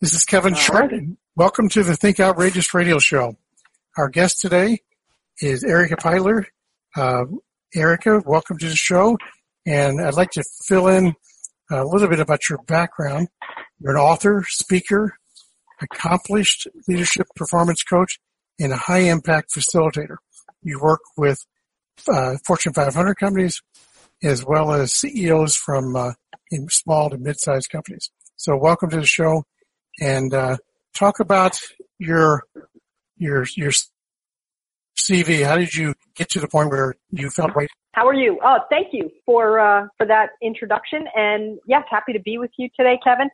This is Kevin Short. Welcome to the Think Outrageous radio show. Our guest today is Erica Peitler. Uh, Erica, welcome to the show. And I'd like to fill in a little bit about your background. You're an author, speaker, accomplished leadership performance coach, and a high impact facilitator. You work with uh, Fortune 500 companies as well as CEOs from uh, small to mid-sized companies. So welcome to the show and uh, talk about your your your CV. How did you get to the point where you felt right? How are you? Oh, thank you for uh, for that introduction. And yes, happy to be with you today, Kevin.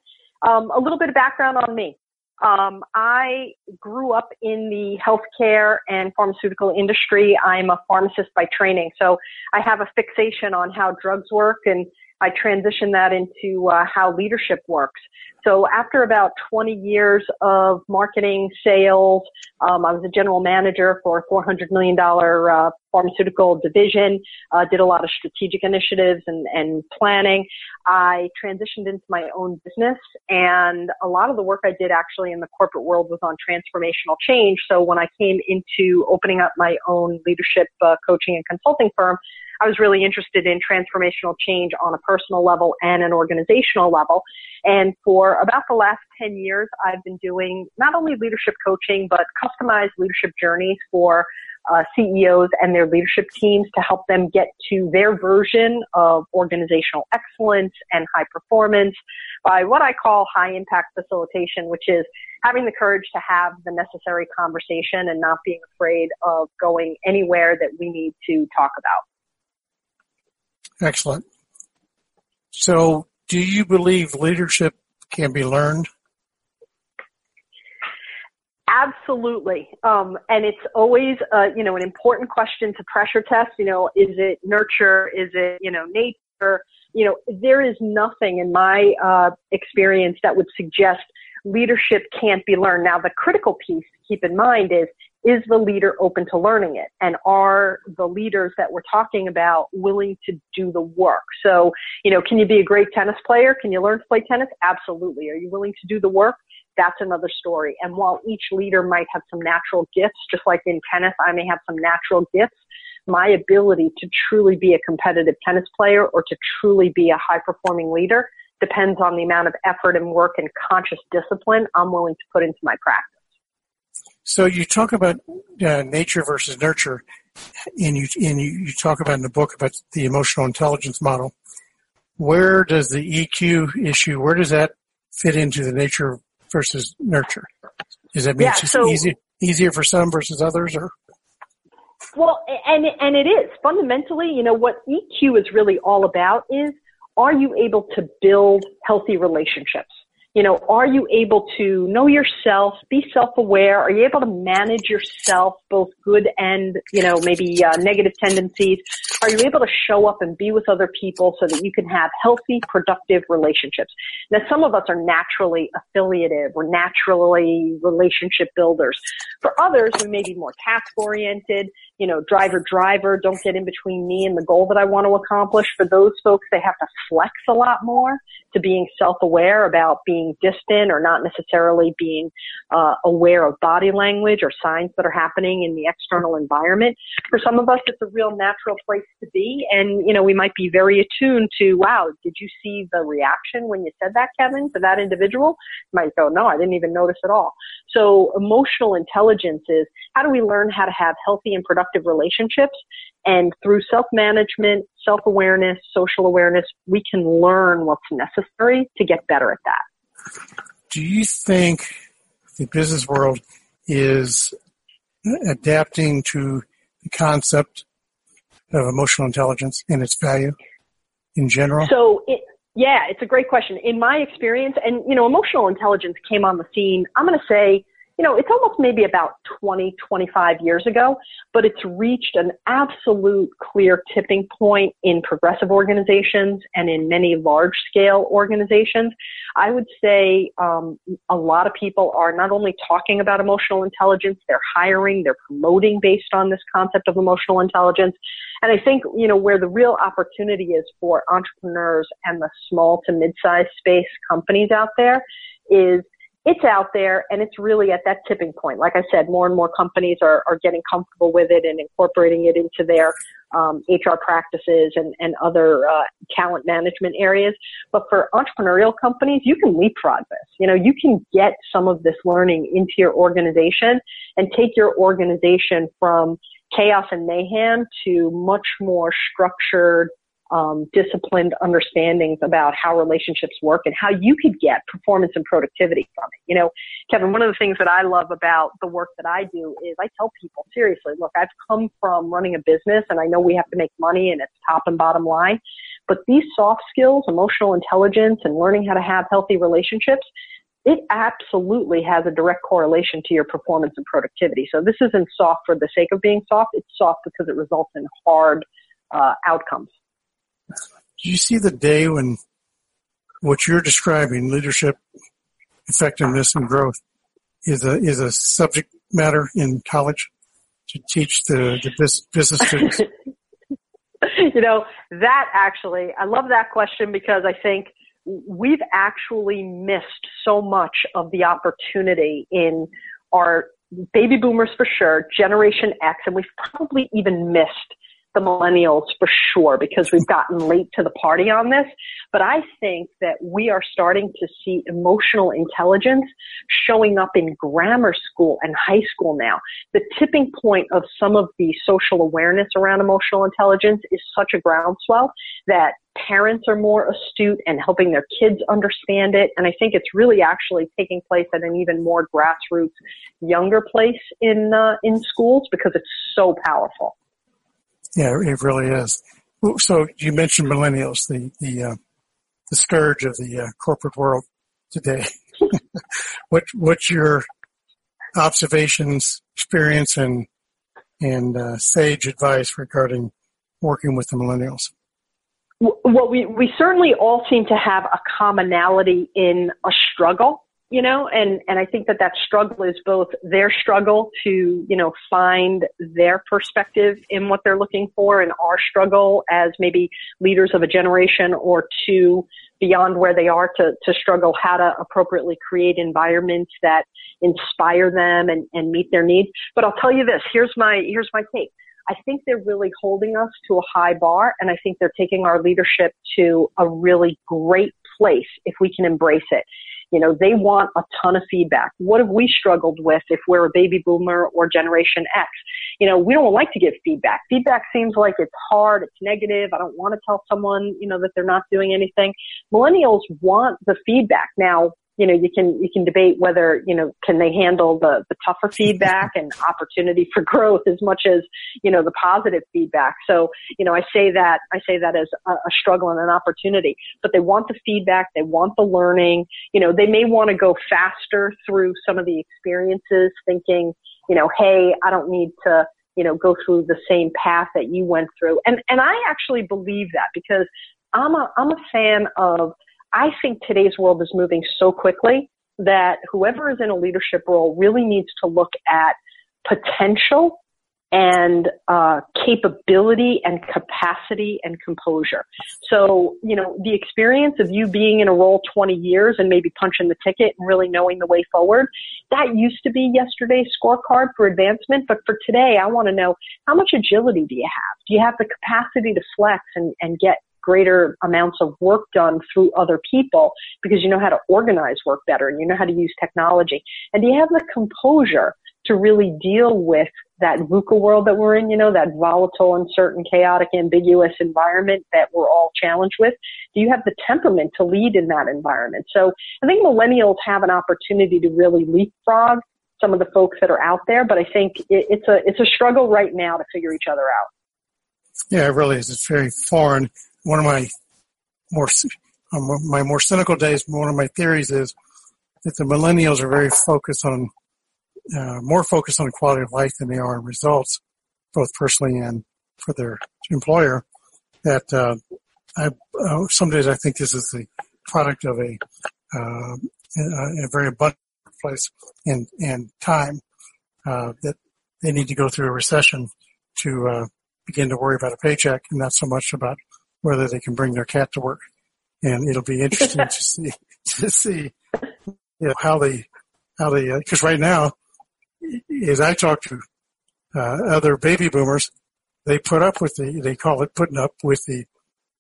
Um, a little bit of background on me. Um, I grew up in the healthcare and pharmaceutical industry. I'm a pharmacist by training, so I have a fixation on how drugs work and I transitioned that into uh, how leadership works. So after about 20 years of marketing, sales, um, I was a general manager for a $400 million uh, pharmaceutical division, uh, did a lot of strategic initiatives and, and planning. I transitioned into my own business and a lot of the work I did actually in the corporate world was on transformational change. So when I came into opening up my own leadership uh, coaching and consulting firm, I was really interested in transformational change on a personal level and an organizational level. And for about the last 10 years, I've been doing not only leadership coaching, but customized leadership journeys for uh, CEOs and their leadership teams to help them get to their version of organizational excellence and high performance by what I call high impact facilitation, which is having the courage to have the necessary conversation and not being afraid of going anywhere that we need to talk about. Excellent. So, do you believe leadership can be learned? Absolutely. Um, and it's always, uh, you know, an important question to pressure test. You know, is it nurture? Is it, you know, nature? You know, there is nothing in my uh, experience that would suggest leadership can't be learned. Now, the critical piece to keep in mind is is the leader open to learning it? And are the leaders that we're talking about willing to do the work? So, you know, can you be a great tennis player? Can you learn to play tennis? Absolutely. Are you willing to do the work? That's another story. And while each leader might have some natural gifts, just like in tennis, I may have some natural gifts. My ability to truly be a competitive tennis player or to truly be a high performing leader depends on the amount of effort and work and conscious discipline I'm willing to put into my practice. So you talk about uh, nature versus nurture, and you and you, you talk about in the book about the emotional intelligence model. Where does the EQ issue? Where does that fit into the nature versus nurture? Does that mean yeah, it's so, easy, easier for some versus others, or? Well, and and it is fundamentally, you know, what EQ is really all about is: are you able to build healthy relationships? You know, are you able to know yourself, be self-aware? Are you able to manage yourself, both good and, you know, maybe uh, negative tendencies? Are you able to show up and be with other people so that you can have healthy, productive relationships? Now, some of us are naturally affiliative. We're naturally relationship builders. For others, we may be more task oriented, you know, driver, driver, don't get in between me and the goal that I want to accomplish. For those folks, they have to flex a lot more to being self-aware about being distant or not necessarily being uh, aware of body language or signs that are happening in the external environment. For some of us, it's a real natural place to be, and you know we might be very attuned to, wow, did you see the reaction when you said that, Kevin, to that individual? You might go, no, I didn't even notice at all. So emotional intelligence is how do we learn how to have healthy and productive relationships and through self-management, self-awareness, social awareness, we can learn what's necessary to get better at that. Do you think the business world is adapting to the concept of emotional intelligence and its value in general? So it, yeah, it's a great question. In my experience, and you know, emotional intelligence came on the scene, I'm going to say you know, it's almost maybe about 20, 25 years ago, but it's reached an absolute clear tipping point in progressive organizations and in many large scale organizations. I would say um, a lot of people are not only talking about emotional intelligence, they're hiring, they're promoting based on this concept of emotional intelligence. And I think, you know, where the real opportunity is for entrepreneurs and the small to mid-sized space companies out there is it's out there and it's really at that tipping point. Like I said, more and more companies are, are getting comfortable with it and incorporating it into their um, HR practices and, and other uh, talent management areas. But for entrepreneurial companies, you can leapfrog this. You know, you can get some of this learning into your organization and take your organization from chaos and mayhem to much more structured, um, disciplined understandings about how relationships work and how you could get performance and productivity from it. You know, Kevin, one of the things that I love about the work that I do is I tell people seriously, look, I've come from running a business and I know we have to make money and it's top and bottom line, but these soft skills, emotional intelligence and learning how to have healthy relationships, it absolutely has a direct correlation to your performance and productivity. So this isn't soft for the sake of being soft. It's soft because it results in hard uh, outcomes. Do you see the day when what you're describing, leadership, effectiveness, and growth, is a is a subject matter in college to teach the, the business students? you know, that actually, I love that question because I think we've actually missed so much of the opportunity in our baby boomers for sure, Generation X, and we've probably even missed the millennials for sure because we've gotten late to the party on this. But I think that we are starting to see emotional intelligence showing up in grammar school and high school now. The tipping point of some of the social awareness around emotional intelligence is such a groundswell that parents are more astute and helping their kids understand it. And I think it's really actually taking place at an even more grassroots, younger place in uh, in schools because it's so powerful. Yeah, it really is. So you mentioned millennials, the the uh, the scourge of the uh, corporate world today. what what's your observations, experience, and and uh, sage advice regarding working with the millennials? Well, we we certainly all seem to have a commonality in a struggle you know and and i think that that struggle is both their struggle to you know find their perspective in what they're looking for and our struggle as maybe leaders of a generation or two beyond where they are to to struggle how to appropriately create environments that inspire them and and meet their needs but i'll tell you this here's my here's my take I think they're really holding us to a high bar and I think they're taking our leadership to a really great place if we can embrace it. You know, they want a ton of feedback. What have we struggled with if we're a baby boomer or generation X? You know, we don't like to give feedback. Feedback seems like it's hard, it's negative. I don't want to tell someone, you know, that they're not doing anything. Millennials want the feedback. Now, you know, you can, you can debate whether, you know, can they handle the, the tougher feedback and opportunity for growth as much as, you know, the positive feedback. So, you know, I say that, I say that as a, a struggle and an opportunity, but they want the feedback. They want the learning. You know, they may want to go faster through some of the experiences thinking, you know, hey, I don't need to, you know, go through the same path that you went through. And, and I actually believe that because I'm a, I'm a fan of I think today's world is moving so quickly that whoever is in a leadership role really needs to look at potential and uh, capability and capacity and composure. So, you know, the experience of you being in a role 20 years and maybe punching the ticket and really knowing the way forward, that used to be yesterday's scorecard for advancement. But for today, I want to know how much agility do you have? Do you have the capacity to flex and, and get greater amounts of work done through other people because you know how to organize work better and you know how to use technology. And do you have the composure to really deal with that VUCA world that we're in, you know, that volatile, uncertain, chaotic, ambiguous environment that we're all challenged with? Do you have the temperament to lead in that environment? So I think millennials have an opportunity to really leapfrog some of the folks that are out there, but I think it, it's a, it's a struggle right now to figure each other out. Yeah, it really is. It's very foreign one of my more um, my more cynical days, one of my theories is that the millennials are very focused on uh, more focused on quality of life than they are on results, both personally and for their employer. That uh, I, uh, some days I think this is the product of a, uh, a very abundant place and and time uh, that they need to go through a recession to uh, begin to worry about a paycheck and not so much about whether they can bring their cat to work. And it'll be interesting to see, to see, you know, how the how they uh, right now, as I talk to uh, other baby boomers, they put up with the they call it putting up with the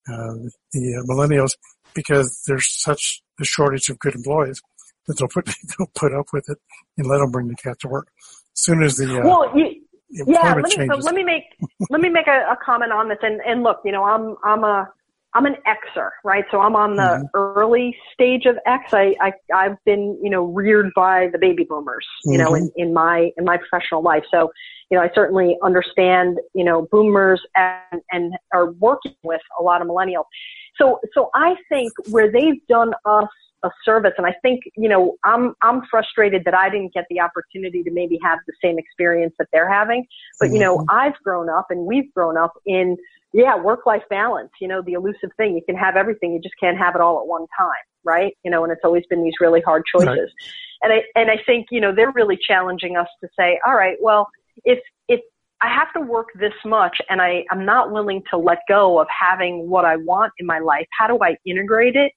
uh, the uh, millennials because there's such a shortage of good employees that they'll put they'll put up with it and let them bring the cat to work. As soon as the uh, well, you, yeah, let me, so let me make let me make a, a, comment on this. And, and look, you know, I'm I'm a I'm an Xer, right? So I'm on the mm-hmm. early stage of X. I, I I've been you know reared by the baby boomers, you mm-hmm. know, in, in my in my professional life. So you know, I certainly understand you know boomers and and are working with a lot of millennials. So so I think where they've done us a service. And I think, you know, I'm, I'm frustrated that I didn't get the opportunity to maybe have the same experience that they're having. But, you know, mm-hmm. I've grown up and we've grown up in, yeah, work-life balance, you know, the elusive thing. You can have everything. You just can't have it all at one time. Right. You know, and it's always been these really hard choices. Right. And I, and I think, you know, they're really challenging us to say, all right, well, if, if I have to work this much and I, I'm not willing to let go of having what I want in my life, how do I integrate it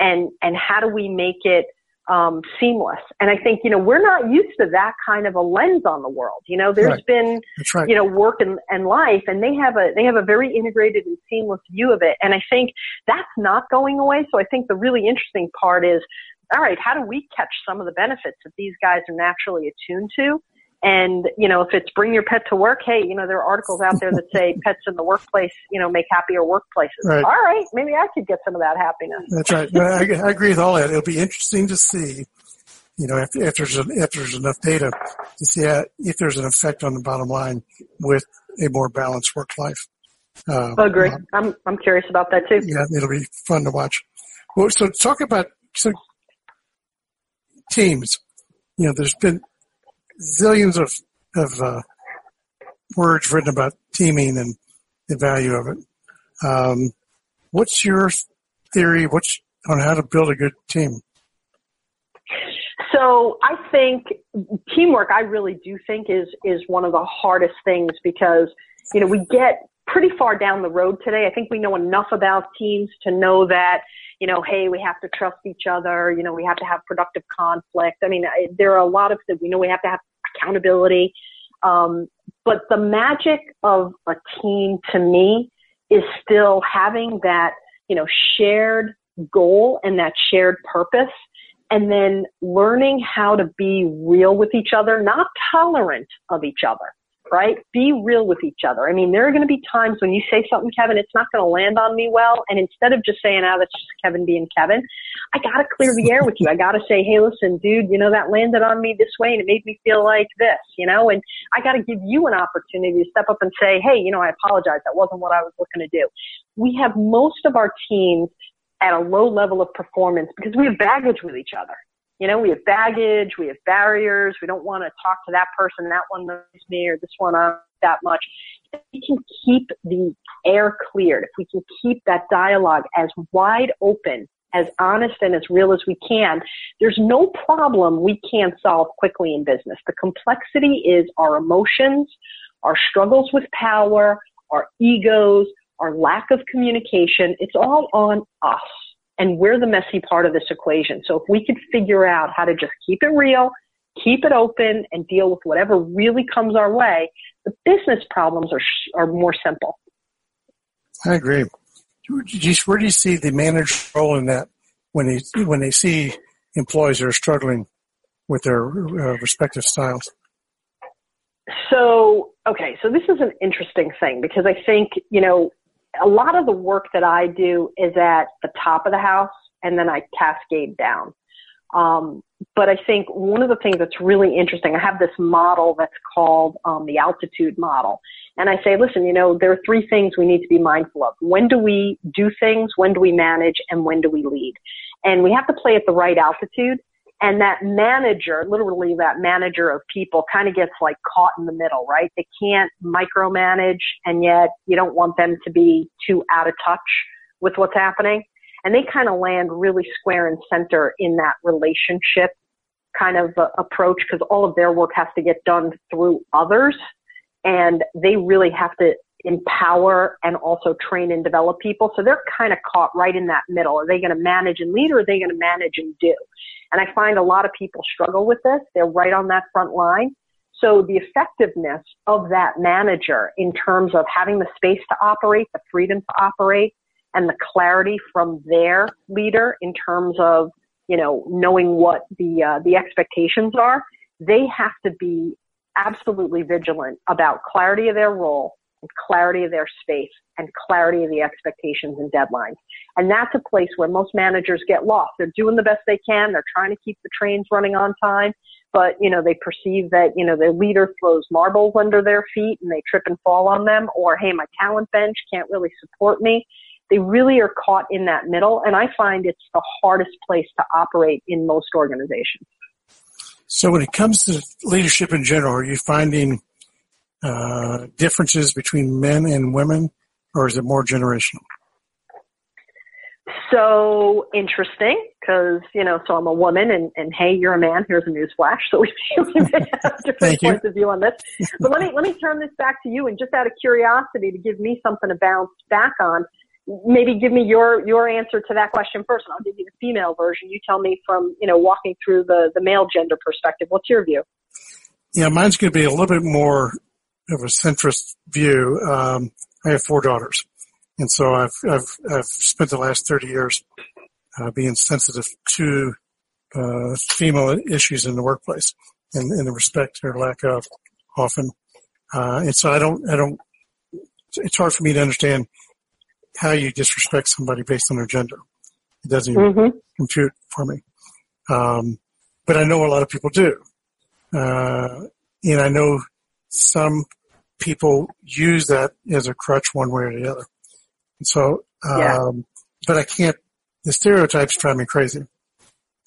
and and how do we make it um, seamless? And I think you know we're not used to that kind of a lens on the world. You know, there's right. been right. you know work and, and life, and they have a they have a very integrated and seamless view of it. And I think that's not going away. So I think the really interesting part is, all right, how do we catch some of the benefits that these guys are naturally attuned to? And, you know, if it's bring your pet to work, hey, you know, there are articles out there that say pets in the workplace, you know, make happier workplaces. Right. All right, maybe I could get some of that happiness. That's right. I, I agree with all that. It'll be interesting to see, you know, if, if there's a, if there's enough data to see if there's an effect on the bottom line with a more balanced work life. Uh, I agree. Um, I'm I'm curious about that too. Yeah, it'll be fun to watch. Well, so talk about so teams. You know, there's been zillions of of uh, words written about teaming and the value of it. Um, what's your theory? What's on how to build a good team? So I think teamwork. I really do think is is one of the hardest things because you know we get pretty far down the road today. I think we know enough about teams to know that you know, hey, we have to trust each other. You know, we have to have productive conflict. I mean, there are a lot of things. We know we have to have accountability. Um, but the magic of a team to me is still having that, you know, shared goal and that shared purpose and then learning how to be real with each other, not tolerant of each other right? Be real with each other. I mean, there are going to be times when you say something, Kevin, it's not going to land on me well. And instead of just saying, oh, that's just Kevin being Kevin, I got to clear the air with you. I got to say, hey, listen, dude, you know, that landed on me this way and it made me feel like this, you know, and I got to give you an opportunity to step up and say, hey, you know, I apologize. That wasn't what I was looking to do. We have most of our teams at a low level of performance because we have baggage with each other. You know, we have baggage, we have barriers. We don't want to talk to that person. That one knows me or this one not that much. If we can keep the air cleared, if we can keep that dialogue as wide open, as honest and as real as we can, there's no problem we can't solve quickly in business. The complexity is our emotions, our struggles with power, our egos, our lack of communication. It's all on us and we're the messy part of this equation. So if we could figure out how to just keep it real, keep it open, and deal with whatever really comes our way, the business problems are are more simple. I agree. Where do you see the manager's role in that when they when they see employees that are struggling with their uh, respective styles? So, okay, so this is an interesting thing because I think, you know, a lot of the work that I do is at the top of the house and then I cascade down. Um, but I think one of the things that's really interesting, I have this model that's called um, the altitude model. And I say, listen, you know, there are three things we need to be mindful of. When do we do things? When do we manage? And when do we lead? And we have to play at the right altitude. And that manager, literally that manager of people kind of gets like caught in the middle, right? They can't micromanage and yet you don't want them to be too out of touch with what's happening. And they kind of land really square and center in that relationship kind of uh, approach because all of their work has to get done through others and they really have to empower and also train and develop people. So they're kind of caught right in that middle. Are they going to manage and lead or are they going to manage and do? And I find a lot of people struggle with this. They're right on that front line. So the effectiveness of that manager in terms of having the space to operate, the freedom to operate, and the clarity from their leader in terms of, you know, knowing what the, uh, the expectations are, they have to be absolutely vigilant about clarity of their role and clarity of their space and clarity of the expectations and deadlines. And that's a place where most managers get lost. They're doing the best they can. They're trying to keep the trains running on time, but you know, they perceive that, you know, their leader throws marbles under their feet and they trip and fall on them or, hey, my talent bench can't really support me. They really are caught in that middle. And I find it's the hardest place to operate in most organizations. So when it comes to leadership in general, are you finding uh, differences between men and women, or is it more generational? So interesting, because you know, so I'm a woman, and, and hey, you're a man. Here's a news flash. So we, we have different points of view on this. But let me let me turn this back to you, and just out of curiosity, to give me something to bounce back on maybe give me your your answer to that question first, and I'll give you the female version. You tell me from you know walking through the the male gender perspective. What's your view? Yeah, mine's going to be a little bit more of a centrist view. Um, I have four daughters, and so I've I've I've spent the last thirty years uh, being sensitive to uh, female issues in the workplace and, and the respect or lack of often. Uh, and so I don't I don't. It's hard for me to understand how you disrespect somebody based on their gender. It doesn't even mm-hmm. compute for me. Um, but I know a lot of people do. Uh, and I know some people use that as a crutch one way or the other. And so, um, yeah. but I can't, the stereotypes drive me crazy,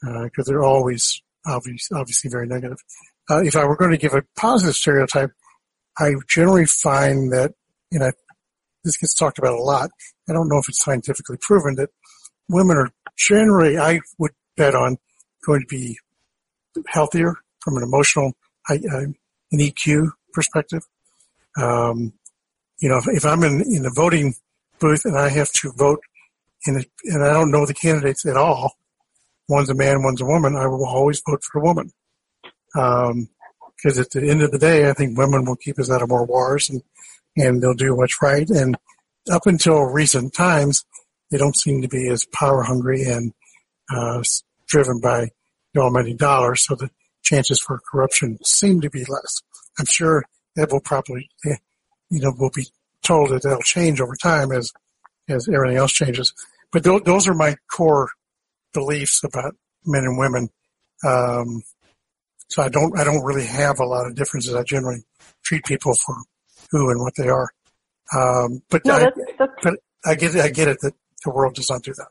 uh, cause they're always obvious, obviously very negative. Uh, if I were going to give a positive stereotype, I generally find that, you know, this gets talked about a lot. I don't know if it's scientifically proven that women are generally, I would bet on, going to be healthier from an emotional, uh, an EQ perspective. Um, you know, if, if I'm in, in the voting booth and I have to vote and, and I don't know the candidates at all, one's a man, one's a woman, I will always vote for a woman. Um, because at the end of the day, I think women will keep us out of more wars and and they'll do what's right. And up until recent times, they don't seem to be as power hungry and uh, driven by almighty dollar. So the chances for corruption seem to be less. I'm sure that will probably, you know, will be told that that'll change over time as as everything else changes. But th- those are my core beliefs about men and women. Um, so I don't I don't really have a lot of differences. I generally treat people for who and what they are. Um, but, no, I, that's, that's, but I get it, I get it that the world does not do that.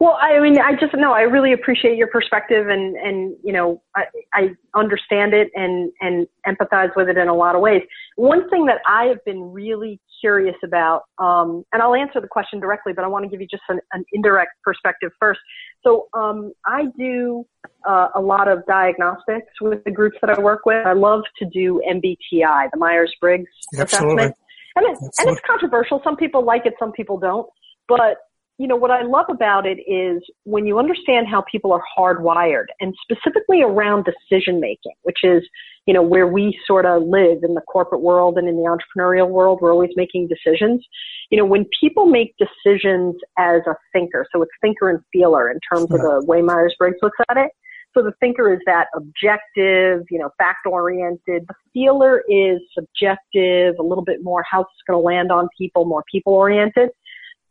Well, I mean, I just know I really appreciate your perspective, and and you know, I, I understand it and and empathize with it in a lot of ways. One thing that I have been really curious about, um, and I'll answer the question directly, but I want to give you just an, an indirect perspective first. So, um, I do uh, a lot of diagnostics with the groups that I work with. I love to do MBTI, the Myers Briggs assessment, and, it, and it's controversial. Some people like it, some people don't. But you know, what I love about it is when you understand how people are hardwired and specifically around decision making, which is, you know, where we sort of live in the corporate world and in the entrepreneurial world, we're always making decisions. You know, when people make decisions as a thinker, so it's thinker and feeler in terms yeah. of the way Myers-Briggs looks at it. So the thinker is that objective, you know, fact oriented. The feeler is subjective, a little bit more how it's going to land on people, more people oriented.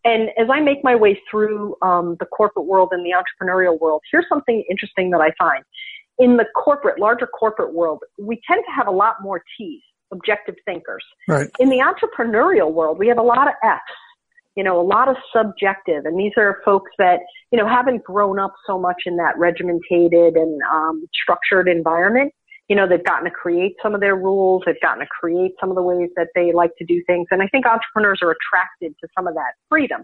And as I make my way through um, the corporate world and the entrepreneurial world, here's something interesting that I find. In the corporate, larger corporate world, we tend to have a lot more T's, objective thinkers. Right. In the entrepreneurial world, we have a lot of F's, you know, a lot of subjective. And these are folks that, you know, haven't grown up so much in that regimented and um, structured environment you know, they've gotten to create some of their rules. They've gotten to create some of the ways that they like to do things. And I think entrepreneurs are attracted to some of that freedom,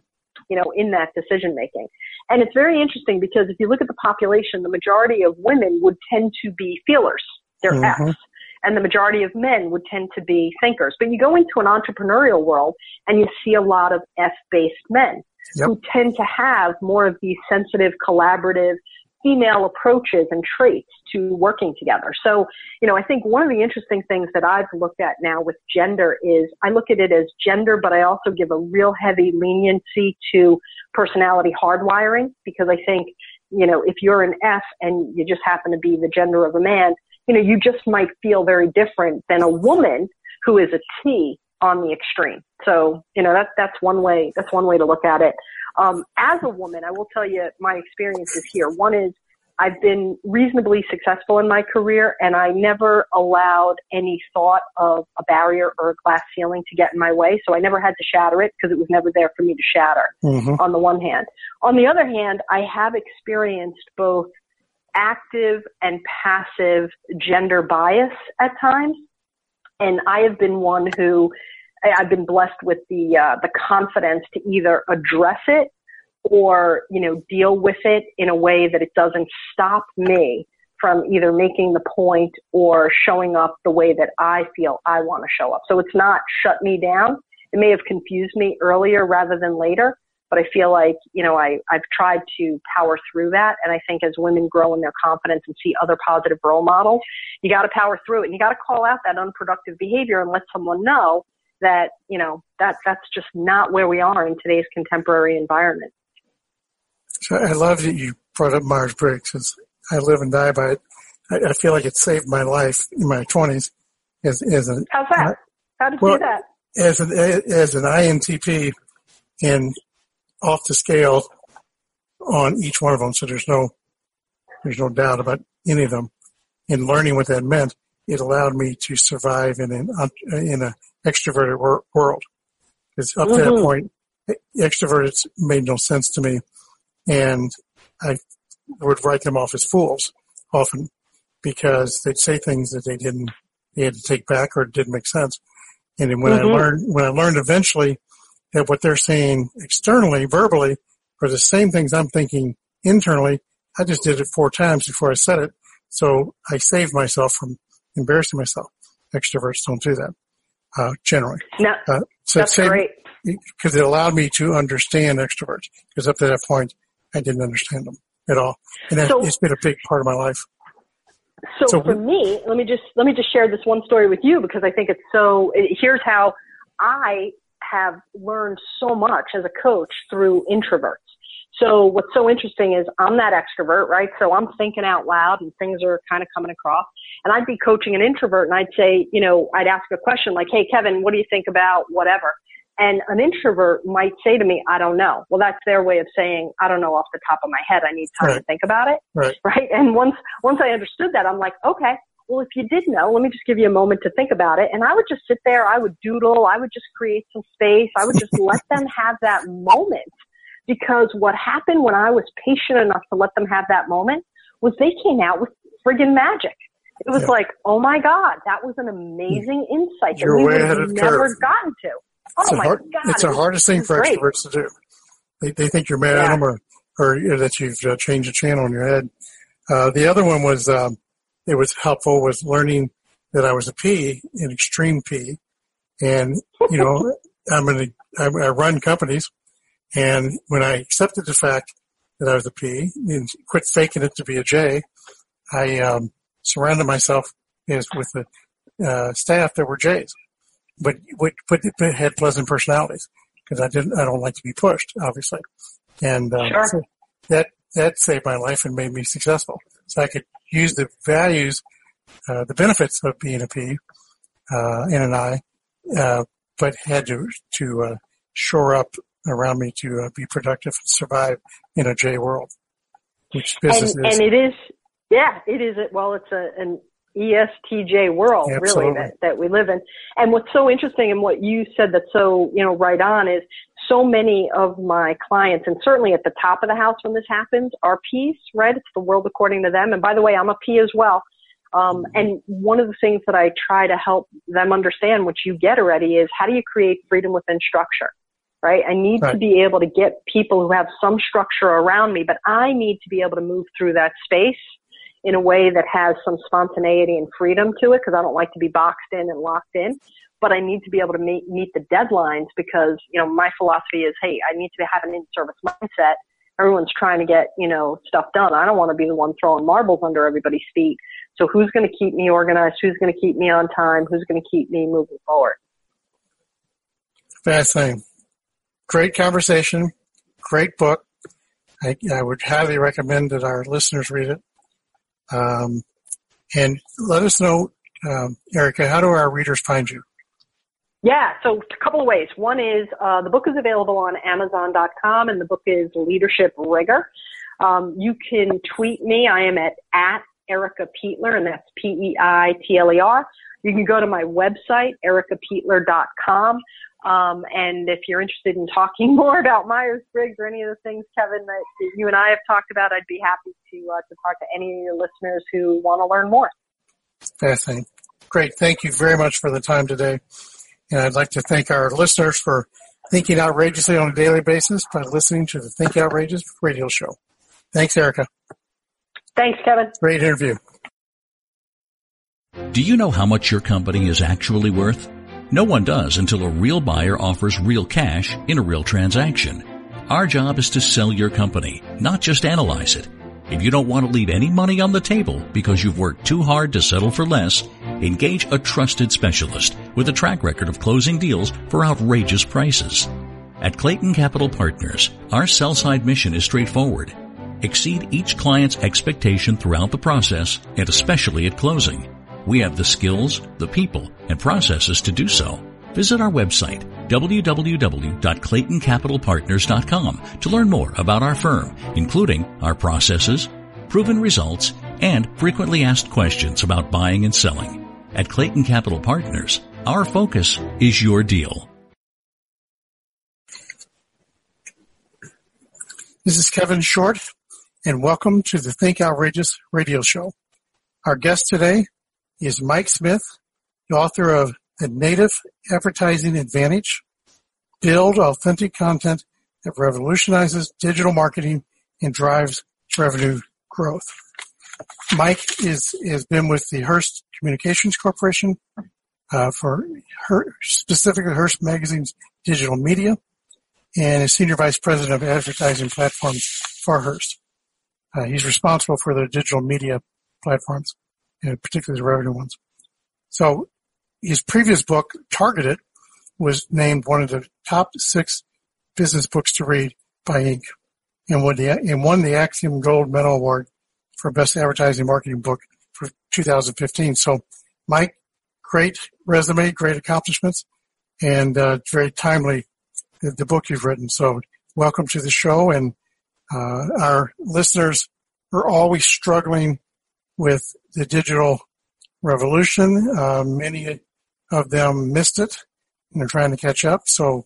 you know, in that decision making. And it's very interesting because if you look at the population, the majority of women would tend to be feelers. They're mm-hmm. F's. and the majority of men would tend to be thinkers. But you go into an entrepreneurial world and you see a lot of F-based men yep. who tend to have more of these sensitive, collaborative, female approaches and traits to working together. So, you know, I think one of the interesting things that I've looked at now with gender is I look at it as gender, but I also give a real heavy leniency to personality hardwiring because I think, you know, if you're an F and you just happen to be the gender of a man, you know, you just might feel very different than a woman who is a T on the extreme. So, you know, that's, that's one way, that's one way to look at it. Um, as a woman, I will tell you my experiences here. One is I've been reasonably successful in my career and I never allowed any thought of a barrier or a glass ceiling to get in my way. So I never had to shatter it because it was never there for me to shatter mm-hmm. on the one hand. On the other hand, I have experienced both active and passive gender bias at times. And I have been one who I've been blessed with the uh, the confidence to either address it or you know deal with it in a way that it doesn't stop me from either making the point or showing up the way that I feel I want to show up. So it's not shut me down. It may have confused me earlier rather than later, but I feel like, you know, I, I've tried to power through that. And I think as women grow in their confidence and see other positive role models, you got to power through it and you got to call out that unproductive behavior and let someone know that, you know, that, that's just not where we are in today's contemporary environment. So I love that you brought up Myers-Briggs. I live and die by it. I, I, feel like it saved my life in my twenties. As, as a, How's that? How did you do that? As an, as an INTP and off the scale on each one of them. So there's no, there's no doubt about any of them. In learning what that meant, it allowed me to survive in an, in an extroverted wor- world. Because up mm-hmm. to that mm-hmm. point, extroverts made no sense to me. And I would write them off as fools often because they'd say things that they didn't, they had to take back or it didn't make sense. And then when mm-hmm. I learned, when I learned eventually that what they're saying externally, verbally, are the same things I'm thinking internally. I just did it four times before I said it. So I saved myself from embarrassing myself. Extroverts don't do that, uh, generally. No, uh, so that's saved, great. Because it allowed me to understand extroverts. Because up to that point, I didn't understand them at all. And that, so, it's been a big part of my life. So, so for me, let me just, let me just share this one story with you because I think it's so, here's how I have learned so much as a coach through introverts. So what's so interesting is I'm that extrovert, right? So I'm thinking out loud and things are kind of coming across. And I'd be coaching an introvert and I'd say, you know, I'd ask a question like, Hey, Kevin, what do you think about whatever? And an introvert might say to me, I don't know. Well, that's their way of saying, I don't know off the top of my head. I need time right. to think about it. Right. Right. And once, once I understood that, I'm like, okay, well, if you did know, let me just give you a moment to think about it. And I would just sit there. I would doodle. I would just create some space. I would just let them have that moment because what happened when I was patient enough to let them have that moment was they came out with friggin' magic. It was yeah. like, oh my God, that was an amazing insight You're that we would have never curve. gotten to. Oh it's my hard, God. It's the hardest thing for great. extroverts to do. They, they think you're mad yeah. at them or, or that you've uh, changed the channel in your head. Uh, the other one was, um, it was helpful was learning that I was a P, an extreme P. And, you know, I'm in a, I run companies. And when I accepted the fact that I was a P and quit faking it to be a J, I, um, surrounded myself is with the, uh, staff that were J's, but, but, but had pleasant personalities because I didn't, I don't like to be pushed, obviously. And, um, sure. so that, that saved my life and made me successful. So I could use the values, uh, the benefits of being a P uh, and an I, uh, but had to to uh, shore up around me to uh, be productive and survive in a J world, which business and, is. And it is, yeah, it is. It well, it's a, an ESTJ world, Absolutely. really, that, that we live in. And what's so interesting and what you said that's so, you know, right on is so many of my clients, and certainly at the top of the house when this happens, are P's, right? It's the world according to them. And by the way, I'm a P as well. Um, and one of the things that I try to help them understand, which you get already, is how do you create freedom within structure? Right? I need right. to be able to get people who have some structure around me, but I need to be able to move through that space in a way that has some spontaneity and freedom to it because I don't like to be boxed in and locked in. But I need to be able to meet, meet the deadlines because, you know, my philosophy is, hey, I need to have an in-service mindset. Everyone's trying to get, you know, stuff done. I don't want to be the one throwing marbles under everybody's feet. So who's going to keep me organized? Who's going to keep me on time? Who's going to keep me moving forward? Fascinating. Great conversation. Great book. I, I would highly recommend that our listeners read it. Um, and let us know, um, Erica, how do our readers find you? Yeah, so a couple of ways. One is uh, the book is available on Amazon.com, and the book is Leadership Rigor. Um, you can tweet me. I am at at Erica Peitler, and that's P-E-I-T-L-E-R. You can go to my website, ericapeitler.com. Um, and if you're interested in talking more about Myers-Briggs or any of the things, Kevin, that, that you and I have talked about, I'd be happy to, uh, to talk to any of your listeners who want to learn more. Fascinating. Great. Thank you very much for the time today. And I'd like to thank our listeners for thinking outrageously on a daily basis by listening to the Think Outrageous radio show. Thanks, Erica. Thanks, Kevin. Great interview. Do you know how much your company is actually worth? No one does until a real buyer offers real cash in a real transaction. Our job is to sell your company, not just analyze it. If you don't want to leave any money on the table because you've worked too hard to settle for less, engage a trusted specialist with a track record of closing deals for outrageous prices. At Clayton Capital Partners, our sell side mission is straightforward. Exceed each client's expectation throughout the process and especially at closing. We have the skills, the people, and processes to do so. Visit our website, www.claytoncapitalpartners.com to learn more about our firm, including our processes, proven results, and frequently asked questions about buying and selling. At Clayton Capital Partners, our focus is your deal. This is Kevin Short, and welcome to the Think Outrageous radio show. Our guest today is Mike Smith, the author of The Native Advertising Advantage, Build Authentic Content that Revolutionizes Digital Marketing and Drives Revenue Growth. Mike is, has been with the Hearst Communications Corporation uh, for her, specifically Hearst Magazine's digital media and is Senior Vice President of Advertising Platforms for Hearst. Uh, he's responsible for the digital media platforms particularly the revenue ones. So his previous book, Targeted, was named one of the top six business books to read by Inc. and won the, and won the Axiom Gold Medal Award for Best Advertising Marketing Book for 2015. So, Mike, great resume, great accomplishments, and uh, very timely the, the, book you've written. So, welcome to the show, and uh, our listeners are always struggling with the digital revolution. Uh, many of them missed it and are trying to catch up. So,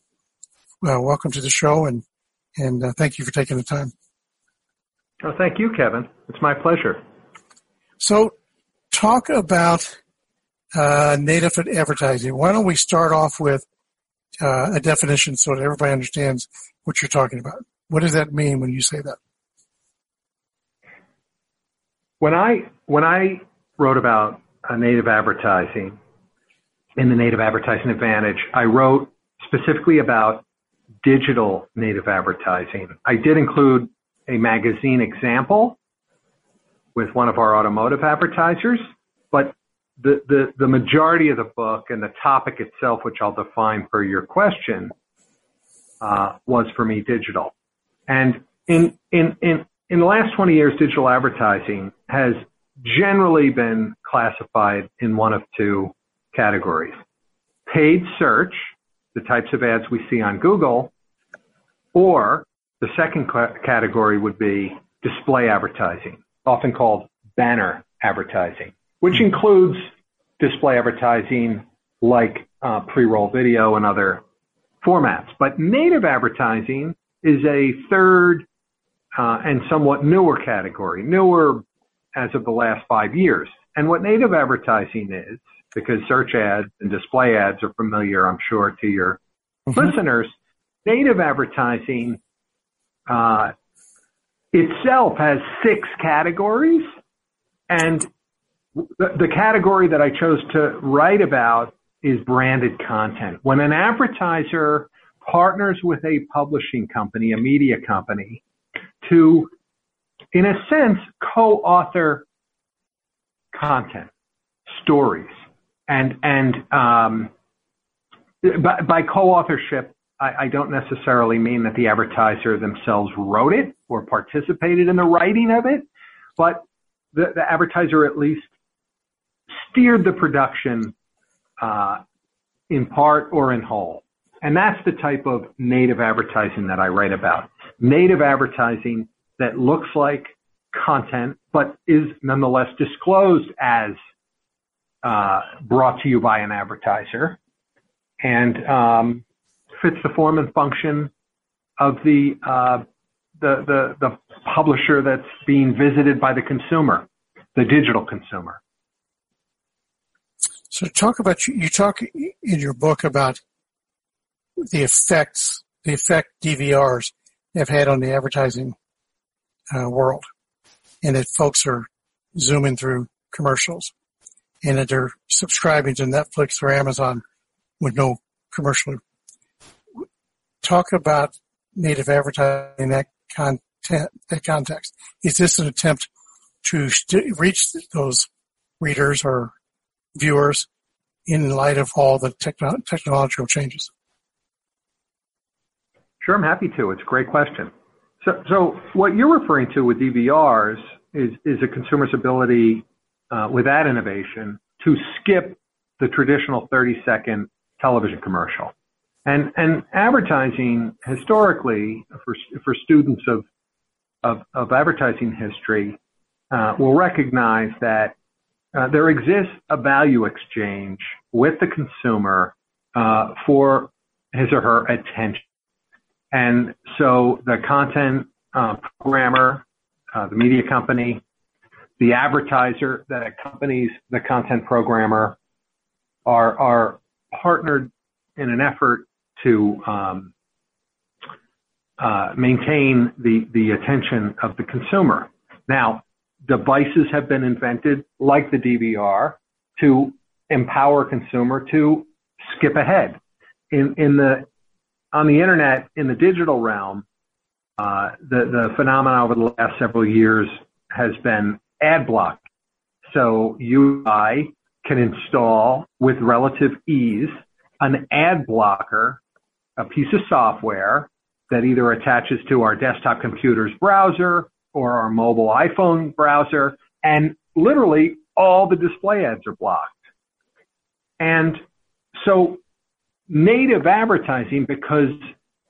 uh, welcome to the show and and uh, thank you for taking the time. Oh, thank you, Kevin. It's my pleasure. So, talk about uh, native advertising. Why don't we start off with uh, a definition so that everybody understands what you're talking about? What does that mean when you say that? When I when I wrote about native advertising in the Native Advertising Advantage, I wrote specifically about digital native advertising. I did include a magazine example with one of our automotive advertisers, but the, the, the majority of the book and the topic itself, which I'll define for your question, uh, was for me digital. And in, in, in, in the last 20 years, digital advertising has generally been classified in one of two categories. Paid search, the types of ads we see on Google, or the second category would be display advertising, often called banner advertising, which includes display advertising like uh, pre-roll video and other formats. But native advertising is a third uh, and somewhat newer category, newer as of the last five years. And what native advertising is, because search ads and display ads are familiar, I'm sure, to your mm-hmm. listeners, native advertising uh, itself has six categories. and the, the category that I chose to write about is branded content. When an advertiser partners with a publishing company, a media company, to, in a sense, co-author content, stories, and and um, by, by co-authorship, I, I don't necessarily mean that the advertiser themselves wrote it or participated in the writing of it, but the, the advertiser at least steered the production uh, in part or in whole. And that's the type of native advertising that I write about. Native advertising that looks like content, but is nonetheless disclosed as uh, brought to you by an advertiser and um, fits the form and function of the, uh, the, the, the publisher that's being visited by the consumer, the digital consumer. So talk about you talk in your book about the effects, the effect DVRs have had on the advertising uh, world, and that folks are zooming through commercials, and that they're subscribing to Netflix or Amazon with no commercial. Talk about native advertising in that content, that context. Is this an attempt to st- reach those readers or viewers in light of all the techno- technological changes? Sure, I'm happy to. It's a great question. So, so what you're referring to with DVRs is, is a consumer's ability uh, with that innovation to skip the traditional 30 second television commercial. And, and advertising historically for, for students of, of, of advertising history uh, will recognize that uh, there exists a value exchange with the consumer uh, for his or her attention. And so the content uh, programmer, uh, the media company, the advertiser that accompanies the content programmer are, are partnered in an effort to um, uh, maintain the, the attention of the consumer. Now, devices have been invented like the DVR to empower consumer to skip ahead. In, in the, on the internet, in the digital realm, uh, the, the phenomenon over the last several years has been ad block. So you I can install with relative ease an ad blocker, a piece of software that either attaches to our desktop computer's browser or our mobile iPhone browser, and literally all the display ads are blocked. And so native advertising, because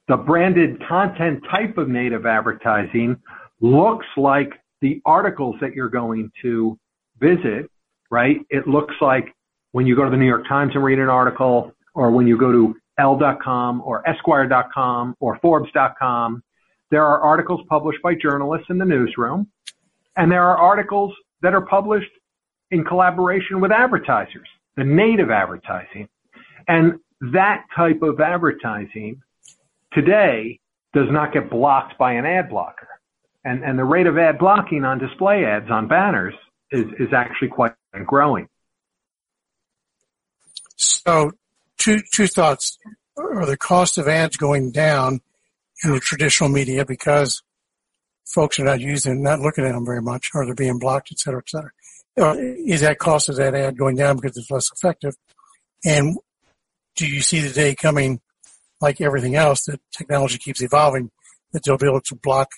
the branded content type of native advertising looks like the articles that you're going to visit, right? It looks like when you go to the New York Times and read an article, or when you go to Elle.com or Esquire.com or Forbes.com, there are articles published by journalists in the newsroom, and there are articles that are published in collaboration with advertisers, the native advertising. And that type of advertising today does not get blocked by an ad blocker. And, and the rate of ad blocking on display ads on banners is, is actually quite growing. So two, two thoughts. Are the cost of ads going down in the traditional media because folks are not using, not looking at them very much, or they're being blocked, et cetera, et cetera. Is that cost of that ad going down because it's less effective? And do you see the day coming, like everything else, that technology keeps evolving, that they'll be able to block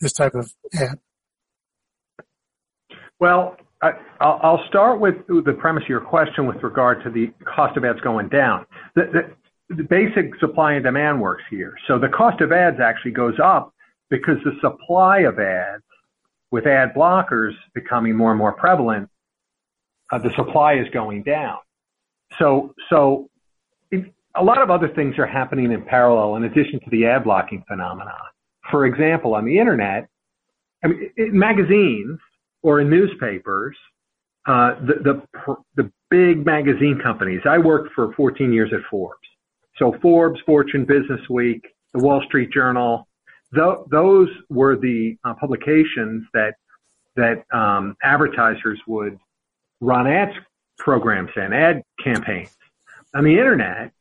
this type of ad? Well, I, will start with the premise of your question with regard to the cost of ads going down. The, the, the basic supply and demand works here. So the cost of ads actually goes up because the supply of ads with ad blockers becoming more and more prevalent, uh, the supply is going down. So, so a lot of other things are happening in parallel in addition to the ad blocking phenomenon. For example, on the internet, I mean, in magazines or in newspapers, uh, the, the, the big magazine companies, I worked for 14 years at Forbes. So Forbes, Fortune, Business Week, the Wall Street Journal, th- those were the uh, publications that that um, advertisers would run ads programs and ad campaigns on the internet.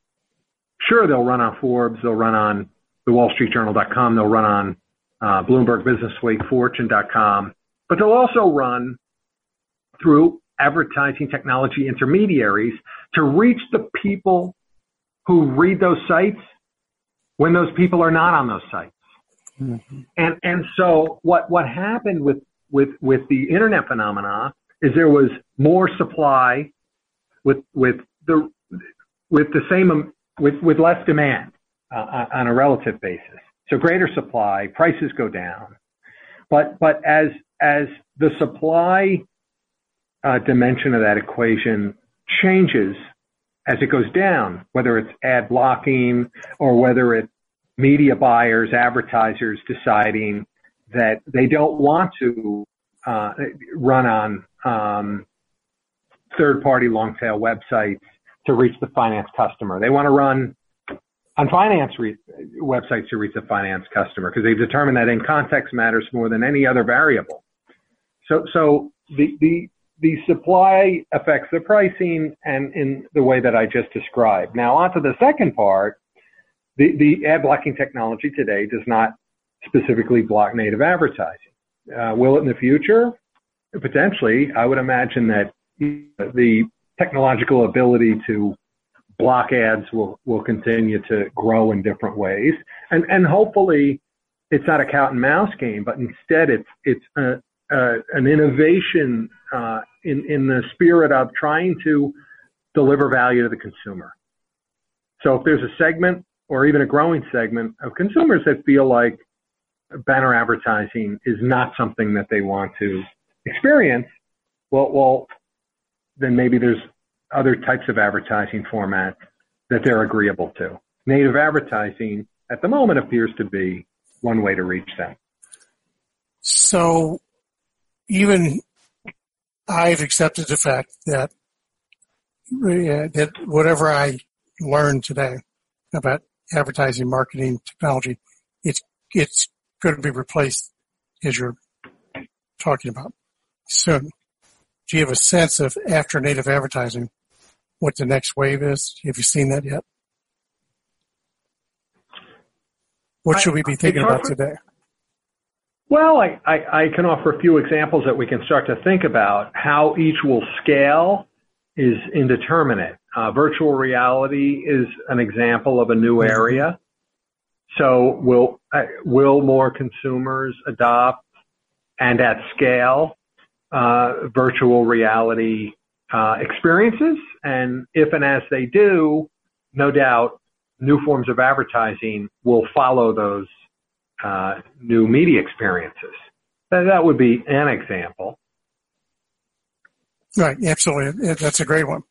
Sure, they'll run on Forbes, they'll run on the WallStreetJournal.com, they'll run on uh, Bloomberg Businessweek, Fortune.com, but they'll also run through advertising technology intermediaries to reach the people who read those sites when those people are not on those sites. Mm-hmm. And and so what what happened with with with the internet phenomena is there was more supply with with the with the same with with less demand uh, on a relative basis. So greater supply, prices go down. But but as as the supply uh, dimension of that equation changes as it goes down, whether it's ad blocking or whether it's media buyers, advertisers deciding that they don't want to uh, run on um, third-party long-tail websites to reach the finance customer. They want to run on finance re- websites to reach the finance customer because they've determined that in context matters more than any other variable. So, so the, the, the supply affects the pricing and in the way that I just described. Now onto the second part, the, the ad blocking technology today does not specifically block native advertising. Uh, will it in the future? Potentially, I would imagine that the technological ability to block ads will, will continue to grow in different ways. And, and hopefully it's not a cat and mouse game, but instead it's, it's a, a, an innovation, uh, in, in the spirit of trying to deliver value to the consumer. So if there's a segment or even a growing segment of consumers that feel like banner advertising is not something that they want to experience, well, well, then maybe there's other types of advertising formats that they're agreeable to. Native advertising at the moment appears to be one way to reach them. So even I've accepted the fact that uh, that whatever I learned today about advertising, marketing, technology, it's it's going to be replaced as you're talking about soon. Do you have a sense of after native advertising what the next wave is? Have you seen that yet? What should we be thinking about today? Well, I, I, I, can offer a few examples that we can start to think about. How each will scale is indeterminate. Uh, virtual reality is an example of a new mm-hmm. area. So will uh, will more consumers adopt and at scale uh, virtual reality uh, experiences? And if and as they do, no doubt new forms of advertising will follow those uh, new media experiences. That, that would be an example. Right, absolutely. That's a great one.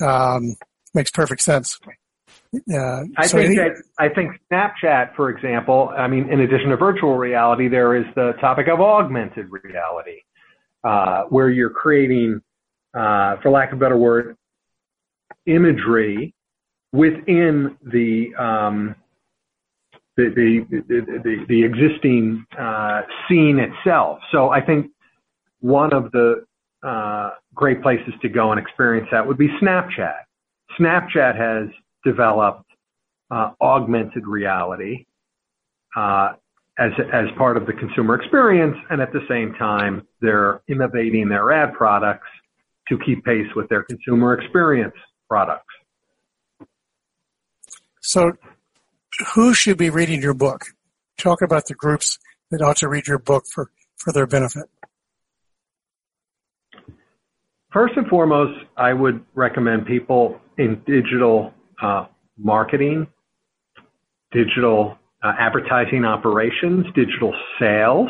Um, makes perfect sense. Uh, I so think that I think Snapchat, for example, I mean, in addition to virtual reality, there is the topic of augmented reality, uh, where you're creating, uh, for lack of a better word, imagery within the um, the, the, the, the, existing uh, scene itself. So I think one of the uh, great places to go and experience that would be Snapchat. Snapchat has developed uh, augmented reality as as part of the consumer experience, and at the same time, they're innovating their ad products to keep pace with their consumer experience products. So, who should be reading your book? Talk about the groups that ought to read your book for, for their benefit. First and foremost, I would recommend people in digital uh, marketing, digital advertising operations, digital sales.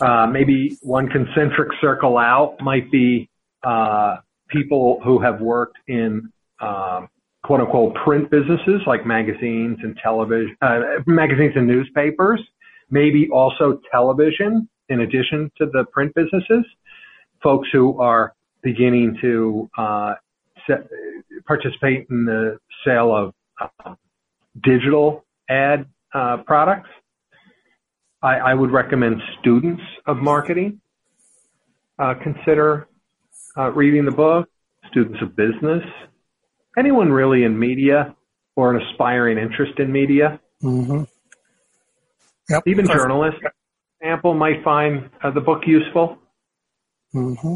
Uh, maybe one concentric circle out might be uh, people who have worked in um, quote unquote print businesses like magazines and television, uh, magazines and newspapers, maybe also television in addition to the print businesses. Folks who are beginning to uh, participate in the sale of uh, digital ad uh, products. I, I, would recommend students of marketing uh, consider uh, reading the book, students of business, anyone really in media or an aspiring interest in media. Mm-hmm. Yep. Even journalists, example, might find uh, the book useful. Mm-hmm.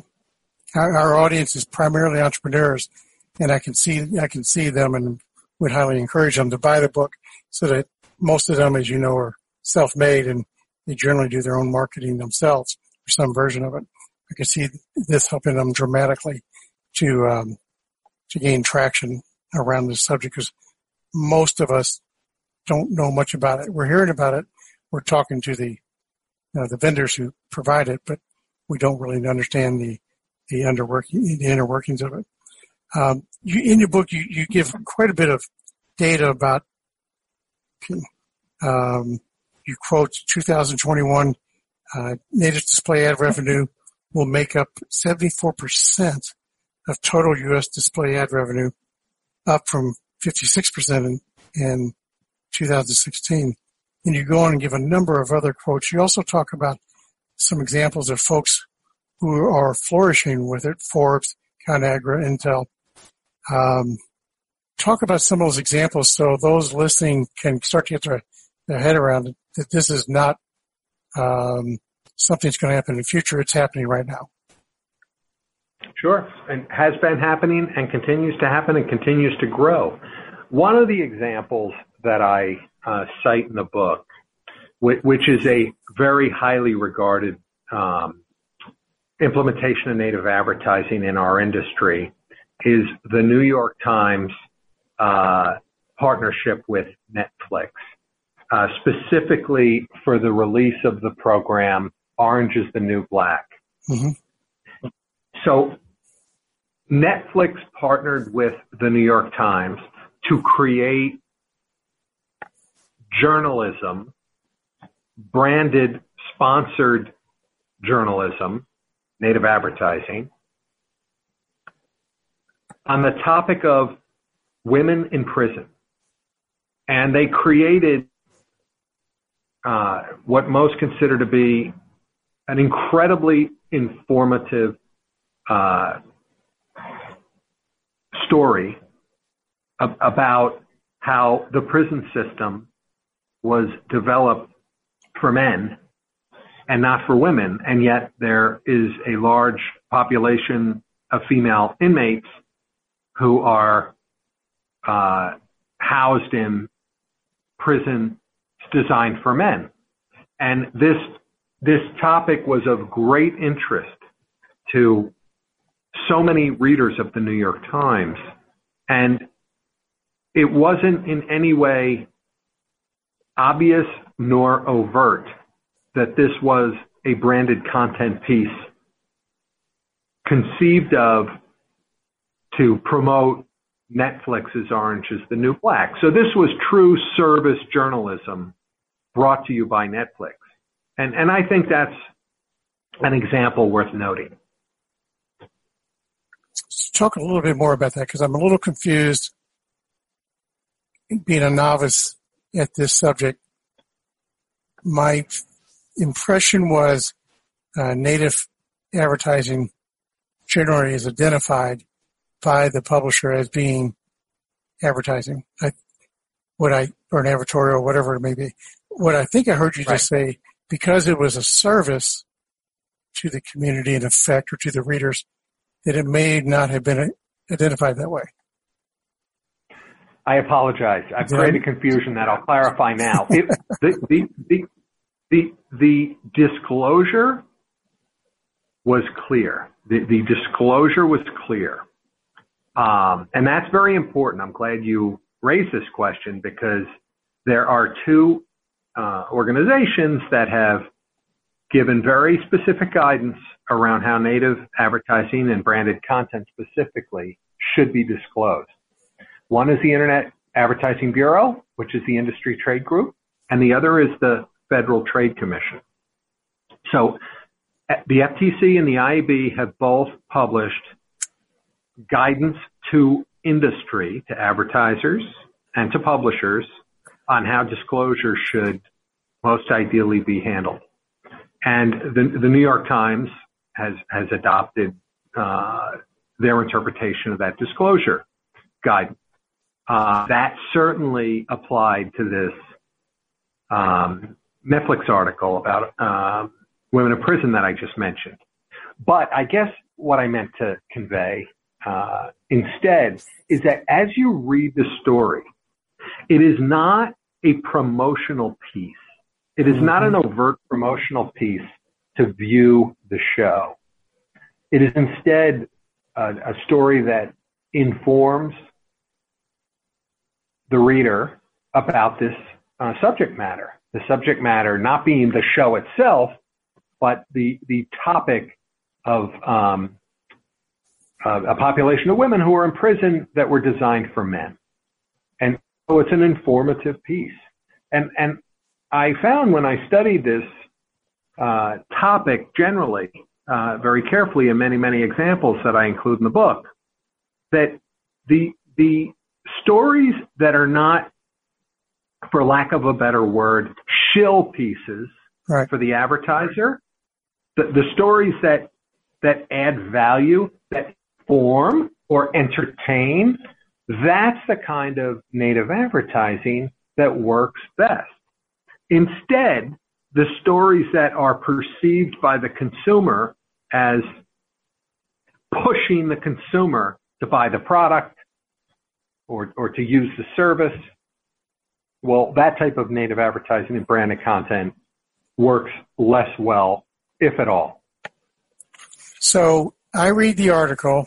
Our, our, audience is primarily entrepreneurs, and I can see I can see them and would highly encourage them to buy the book so that most of them, as you know, are self-made and they generally do their own marketing themselves or some version of it. I can see this helping them dramatically to um, to gain traction around this subject because most of us don't know much about it. We're hearing about it. We're talking to the uh, the vendors who provide it, but we don't really understand the the underworking the inner workings of it. Um, you, in your book, you, you give quite a bit of data about. Um, you quote 2021 uh, native display ad revenue will make up 74% of total U.S. display ad revenue, up from 56% in, in 2016. And you go on and give a number of other quotes. You also talk about some examples of folks who are flourishing with it, Forbes, ConAgra, Intel. Um, talk about some of those examples so those listening can start to get their, their head around it, that this is not um, something that's going to happen in the future. It's happening right now. Sure, and has been happening and continues to happen and continues to grow. One of the examples that I uh, cite in the book, which, which, is a very highly regarded um, implementation of native advertising in our industry, is the New York Times uh, partnership with Netflix, uh, specifically for the release of the program Orange is the New Black. Mm-hmm. So Netflix partnered with the New York Times to create journalism, branded, sponsored journalism, native advertising, on the topic of women in prison. And they created uh, what most consider to be an incredibly informative uh, story ab- about how the prison system was developed for men and not for women, and yet there is a large population of female inmates who are uh, housed in prison designed for men. And this this topic was of great interest to so many readers of the New York Times, and it wasn't in any way obvious nor overt that this was a branded content piece conceived of to promote Netflix's Orange is the New Black. So this was true service journalism brought to you by Netflix. And, and I think that's an example worth noting. Let's talk a little bit more about that because I'm a little confused being a novice at this subject. My impression was uh, native advertising generally is identified by the publisher as being advertising. I, what I, or an advertorial, whatever it may be. What I think I heard you right. just say because it was a service to the community in effect or to the readers, that it may not have been identified that way. I apologize. I've created confusion that I'll clarify now. It, the, the, the, the, the disclosure was clear. The, the disclosure was clear. Um, and that's very important. I'm glad you raised this question because there are two uh, organizations that have given very specific guidance around how native advertising and branded content specifically should be disclosed. One is the Internet Advertising Bureau, which is the industry trade group, and the other is the Federal Trade Commission. So the FTC and the IAB have both published guidance to industry, to advertisers, and to publishers on how disclosure should most ideally be handled. And the, the New York Times has has adopted uh, their interpretation of that disclosure guidance. Uh, that certainly applied to this um, Netflix article about uh, women in prison that I just mentioned. But I guess what I meant to convey uh, instead is that as you read the story, it is not a promotional piece. It is not an mm-hmm. overt promotional piece to view the show. It is instead a, a story that informs the reader about this uh, subject matter. The subject matter not being the show itself, but the the topic of um, a population of women who are in prison that were designed for men. And so it's an informative piece. And and I found when I studied this uh, topic generally uh, very carefully in many many examples that I include in the book that the the stories that are not, for lack of a better word, shill pieces right. for the advertiser, the, the stories that that add value, that form or entertain, that's the kind of native advertising that works best. Instead, the stories that are perceived by the consumer as pushing the consumer to buy the product or, or to use the service, well, that type of native advertising and branded content works less well, if at all. So I read the article.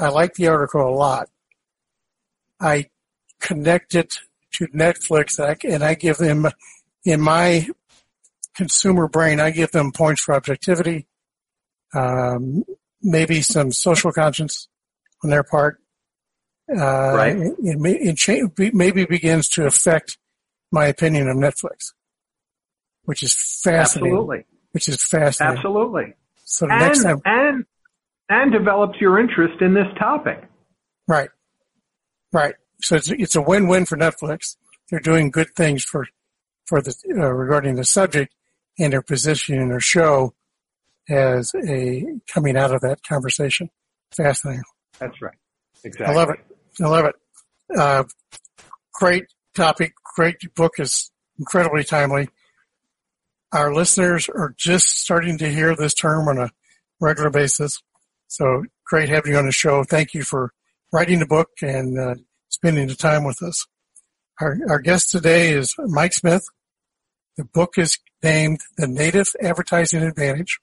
I like the article a lot. I connect it to Netflix and I give them, in my consumer brain, I give them points for objectivity, um, maybe some social conscience on their part. Uh, right. It, it, it, maybe begins to affect my opinion of Netflix, which is fascinating. Absolutely. Which is fascinating. Absolutely. So and, next time, and and develops your interest in this topic. Right. Right. So it's it's a win-win for Netflix. They're doing good things for for the uh, regarding the subject, and their position in their show as a coming out of that conversation. Fascinating. That's right. Exactly. I love it. I love it. Uh, great topic. Great book is incredibly timely. Our listeners are just starting to hear this term on a regular basis. So great having you on the show. Thank you for writing the book and uh, spending the time with us. Our, our guest today is Mike Smith. The book is named The Native Advertising Advantage.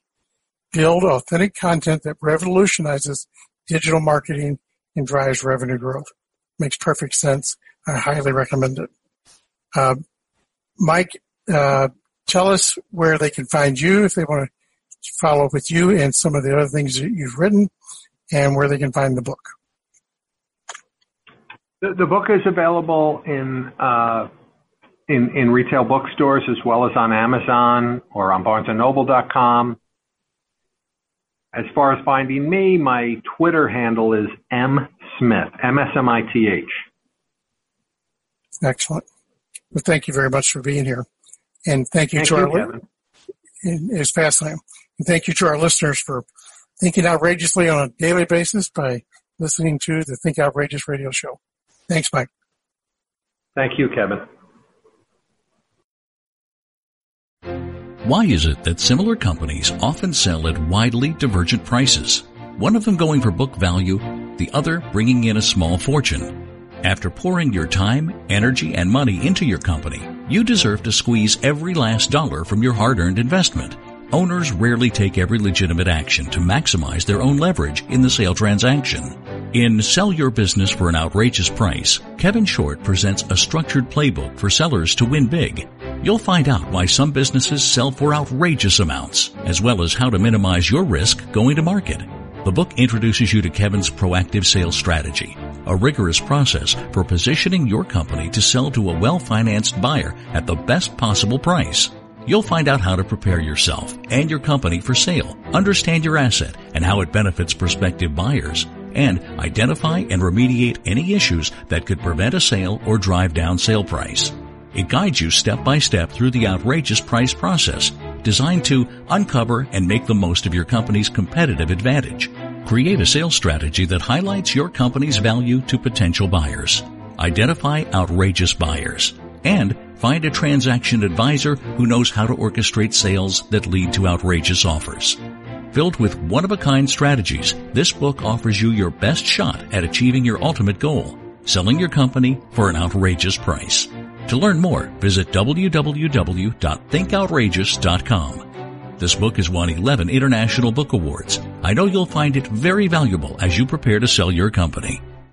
Build authentic content that revolutionizes digital marketing and drives revenue growth. Makes perfect sense. I highly recommend it. Uh, Mike, uh, tell us where they can find you if they want to follow up with you and some of the other things that you've written and where they can find the book. The, the book is available in, uh, in, in retail bookstores as well as on Amazon or on barnesandnoble.com. As far as finding me, my Twitter handle is M Smith, M S M I T H. Excellent. Well, thank you very much for being here. And thank you thank to you, our Kevin. It's fascinating. And thank you to our listeners for thinking outrageously on a daily basis by listening to the Think Outrageous radio show. Thanks, Mike. Thank you, Kevin. Why is it that similar companies often sell at widely divergent prices? One of them going for book value, the other bringing in a small fortune. After pouring your time, energy, and money into your company, you deserve to squeeze every last dollar from your hard-earned investment. Owners rarely take every legitimate action to maximize their own leverage in the sale transaction. In Sell Your Business for an Outrageous Price, Kevin Short presents a structured playbook for sellers to win big You'll find out why some businesses sell for outrageous amounts, as well as how to minimize your risk going to market. The book introduces you to Kevin's proactive sales strategy, a rigorous process for positioning your company to sell to a well-financed buyer at the best possible price. You'll find out how to prepare yourself and your company for sale, understand your asset and how it benefits prospective buyers, and identify and remediate any issues that could prevent a sale or drive down sale price. It guides you step by step through the outrageous price process designed to uncover and make the most of your company's competitive advantage. Create a sales strategy that highlights your company's value to potential buyers. Identify outrageous buyers and find a transaction advisor who knows how to orchestrate sales that lead to outrageous offers. Filled with one-of-a-kind strategies, this book offers you your best shot at achieving your ultimate goal, selling your company for an outrageous price. To learn more, visit www.thinkoutrageous.com. This book has won 11 International Book Awards. I know you'll find it very valuable as you prepare to sell your company.